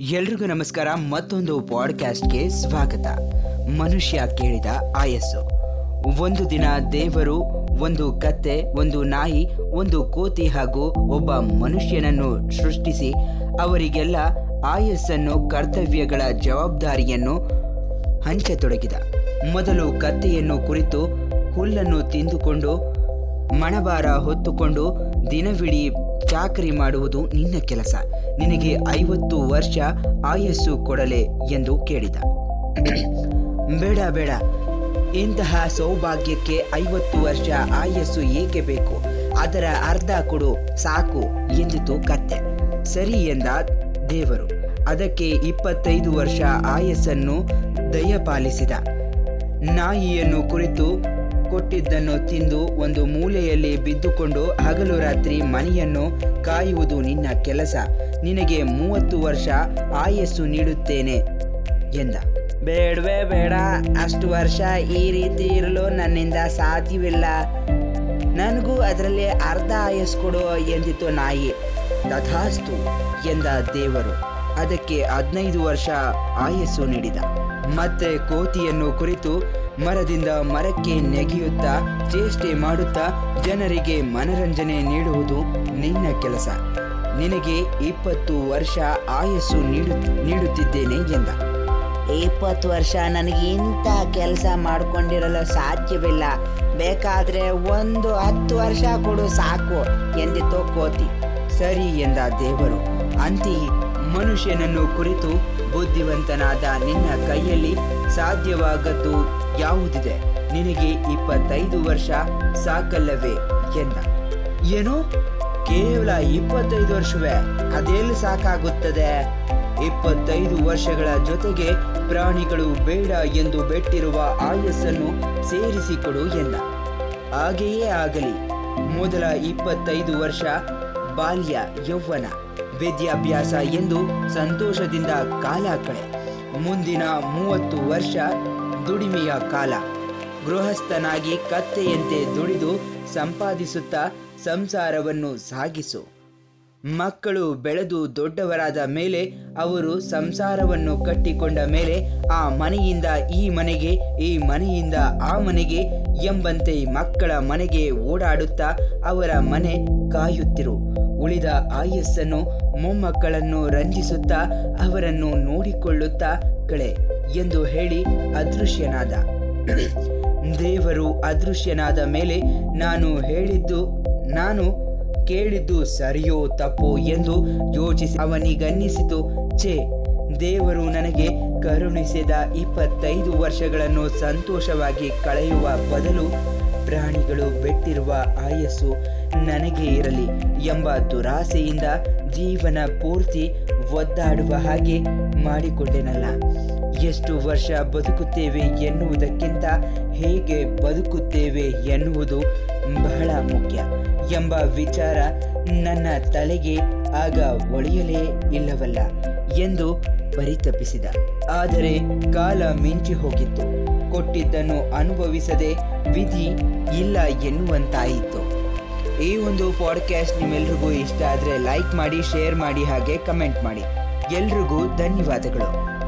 ಎಲ್ರಿಗೂ ನಮಸ್ಕಾರ. ಮತ್ತೊಂದು ಪಾಡ್ಕಾಸ್ಟ್ಗೆ ಸ್ವಾಗತ. ಮನುಷ್ಯ ಕೇಳಿದ ಆಯಸ್ಸು. ಒಂದು ದಿನ ದೇವರು, ಒಂದು ಕತ್ತೆ, ಒಂದು ನಾಯಿ, ಒಂದು ಕೋತಿ ಹಾಗೂ ಒಬ್ಬ ಮನುಷ್ಯನನ್ನು ಸೃಷ್ಟಿಸಿ ಅವರಿಗೆಲ್ಲ ಆಯಸ್ಸನ್ನು, ಕರ್ತವ್ಯಗಳ ಜವಾಬ್ದಾರಿಯನ್ನು ಹಂಚತೊಡಗಿದ. ಮೊದಲು ಕತ್ತೆಯನ್ನು ಕುರಿತು ಹುಲ್ಲನ್ನು ತಿಂದುಕೊಂಡು ಮಣಬಾರ ಹೊತ್ತುಕೊಂಡು ದಿನವಿಡೀ ಚಾಕರಿ ಮಾಡುವುದು ನಿನ್ನ ಕೆಲಸ. ನಿನಗೆ ಐವತ್ತು ವರ್ಷ ಆಯಸ್ಸು ಕೊಡಲೆ ಎಂದು ಕೇಳಿದ. ಬೇಡ ಬೇಡ. ಇಂತಹ ಸೌಭಾಗ್ಯಕ್ಕೆ ಐವತ್ತು ವರ್ಷ ಆಯಸ್ಸು ಏಕೆ ಬೇಕು? ಅದರ ಅರ್ಧ ಕೊಡು, ಸಾಕು ಎಂದಿತು ಕತ್ತೆ. ಸರಿ ಎಂದ ದೇವರು. ಅದಕ್ಕೆ ಇಪ್ಪತ್ತೈದು ವರ್ಷ ಆಯಸ್ಸನ್ನು ದಯಪಾಲಿಸಿದ. ನಾಯಿಯನ್ನು ಕುರಿತು ಕೊಟ್ಟಿದ್ದನ್ನು ತಿಂದು ಒಂದು ಮೂಲೆಯಲ್ಲಿ ಬಿದ್ದುಕೊಂಡು ಹಗಲು ರಾತ್ರಿ ಮನೆಯನ್ನು ಕಾಯುವುದು ನಿನ್ನ ಕೆಲಸ. ನಿನಗೆ ಮೂವತ್ತು ವರ್ಷ ಆಯಸ್ಸು ನೀಡುತ್ತೇನೆ ಎಂದ. ಬೇಡವೇ ಬೇಡ, ಅಷ್ಟು ವರ್ಷ ಈ ರೀತಿ ಇರಲು ನನ್ನಿಂದ ಸಾಧ್ಯವಿಲ್ಲ. ನನಗೂ ಅದರಲ್ಲಿ ಅರ್ಧ ಆಯಸ್ ಕೊಡು ಎಂದಿತು ನಾಯಿ. ತಥಾಸ್ತು ಎಂದ ದೇವರು. ಅದಕ್ಕೆ ಹದಿನೈದು ವರ್ಷ ಆಯಸ್ಸು ನೀಡಿದ. ಮತ್ತೆ ಕೋತಿಯನ್ನು ಕುರಿತು ಮರದಿಂದ ಮರಕ್ಕೆ ನೆಗೆಯುತ್ತಾ ಚೇಷ್ಟೆ ಮಾಡುತ್ತಾ ಜನರಿಗೆ ಮನರಂಜನೆ ನೀಡುವುದು ನಿನ್ನ ಕೆಲಸ. ನಿನಗೆ ಇಪ್ಪತ್ತು ವರ್ಷ ಆಯಸ್ಸು ನೀಡು ನೀಡುತ್ತಿದ್ದೇನೆ ಎಂದ. ಇಪ್ಪತ್ತು ವರ್ಷ ನನಗೆ ಇಂಥ ಕೆಲಸ ಮಾಡಿಕೊಂಡಿರಲು ಸಾಧ್ಯವಿಲ್ಲ. ಬೇಕಾದ್ರೆ ಒಂದು ಹತ್ತು ವರ್ಷ ಕೊಡು ಸಾಕು ಎಂದಿತು ಕೋತಿ ಸರಿ ಎಂದ ದೇವರು. ಅಂತಿ ಮನುಷ್ಯನನ್ನು ಕುರಿತು ಬುದ್ಧಿವಂತನಾದ ನಿನ್ನ ಕೈಯಲ್ಲಿ ಸಾಧ್ಯವಾಗದ್ದು ಯಾವುದಿದೆ? ನಿನಗೆ ಇಪ್ಪತ್ತೈದು ವರ್ಷ ಸಾಕಲ್ಲವೇ ಎಂದ. ಏನು? ಕೇವಲ ಇಪ್ಪತ್ತೈದು ವರ್ಷವೇ? ಅದೆಲ್ಲಿ ಸಾಕಾಗುತ್ತದೆ? ಇಪ್ಪತ್ತೈದು ವರ್ಷಗಳ ಜೊತೆಗೆ ಪ್ರಾಣಿಗಳು ಬೇಡ ಎಂದು ಬೆಟ್ಟಿರುವ ಆಯಸ್ಸನ್ನು ಸೇರಿಸಿಕೊಡು ಎಂದ. ಹಾಗೆಯೇ ಆಗಲಿ. ಮೊದಲ ಇಪ್ಪತ್ತೈದು ವರ್ಷ ಬಾಲ್ಯ ಯೌವನ. ವಿದ್ಯಾಭ್ಯಾಸ ಎಂದು ಸಂತೋಷದಿಂದ ಕಾಲ ಕಳೆ. ಮುಂದಿನ ಮೂವತ್ತು ವರ್ಷ ದುಡಿಮೆಯ ಕಾಲ. ಗೃಹಸ್ಥನಾಗಿ ಕತ್ತೆಯಂತೆ ದುಡಿದು ಸಂಪಾದಿಸುತ್ತಾ ಸಂಸಾರವನ್ನು ಸಾಗಿಸು. ಮಕ್ಕಳು ಬೆಳೆದು ದೊಡ್ಡವರಾದ ಮೇಲೆ ಅವರು ಸಂಸಾರವನ್ನು ಕಟ್ಟಿಕೊಂಡ ಮೇಲೆ ಆ ಮನೆಯಿಂದ ಈ ಮನೆಗೆ, ಈ ಮನೆಯಿಂದ ಆ ಮನೆಗೆ ಎಂಬಂತೆ ಮಕ್ಕಳ ಮನೆಗೆ ಓಡಾಡುತ್ತಾ ಅವರ ಮನೆ ಕಾಯುತ್ತಿರು. ಉಳಿದ ಆಯಸ್ಸನ್ನು ಮೊಮ್ಮಕ್ಕಳನ್ನು ರಂಜಿಸುತ್ತಾ ಅವರನ್ನು ನೋಡಿಕೊಳ್ಳುತ್ತಾ ಕಳೆ ಎಂದು ಹೇಳಿ ಅದೃಶ್ಯನಾದ. ದೇವರು ಅದೃಶ್ಯನಾದ ಮೇಲೆ ನಾನು ಹೇಳಿದ್ದು, ನಾನು ಕೇಳಿದ್ದು ಸರಿಯೋ ತಪ್ಪೋ ಎಂದು ಯೋಚಿಸಿ ಅವನಿಗನ್ನಿಸಿತು. ಛೇ, ದೇವರು ನನಗೆ ಕರುಣಿಸಿದ ಇಪ್ಪತ್ತೈದು ವರ್ಷಗಳನ್ನು ಸಂತೋಷವಾಗಿ ಕಳೆಯುವ ಬದಲು ಪ್ರಾಣಿಗಳು ಬೆಟ್ಟಿರುವ ಆಯಸ್ಸು ನನಗೆ ಇರಲಿ ಎಂಬ ದುರಾಸೆಯಿಂದ ಜೀವನ ಪೂರ್ತಿ ಒದ್ದಾಡುವ ಹಾಗೆ ಮಾಡಿಕೊಂಡೆನಲ್ಲ. ಎಷ್ಟು ವರ್ಷ ಬದುಕುತ್ತೇವೆ ಎನ್ನುವುದಕ್ಕಿಂತ ಹೇಗೆ ಬದುಕುತ್ತೇವೆ ಎನ್ನುವುದು ಬಹಳ ಮುಖ್ಯ ಎಂಬ ವಿಚಾರ ನನ್ನ ತಲೆಗೆ ಆಗ ಒಳಿಯಲೇ ಇಲ್ಲವಲ್ಲ ಎಂದು ಪರಿತಪಿಸಿದ. ಆದರೆ ಕಾಲ ಮಿಂಚಿ ಹೋಗಿತ್ತು ಕೊಟ್ಟಿದ್ದನ್ನು ಅನುಭವಿಸದೆ ವಿಧಿ ಇಲ್ಲ ಎನ್ನುವಂತಾಯಿತು. ಈ ಒಂದು ಪಾಡ್ಕಾಸ್ಟ್ ನಿಮ್ಮೆಲ್ರಿಗೂ ಇಷ್ಟ ಆದರೆ ಲೈಕ್ ಮಾಡಿ ಶೇರ್ ಮಾಡಿ ಹಾಗೆ ಕಮೆಂಟ್ ಮಾಡಿ. ಎಲ್ರಿಗೂ ಧನ್ಯವಾದಗಳು.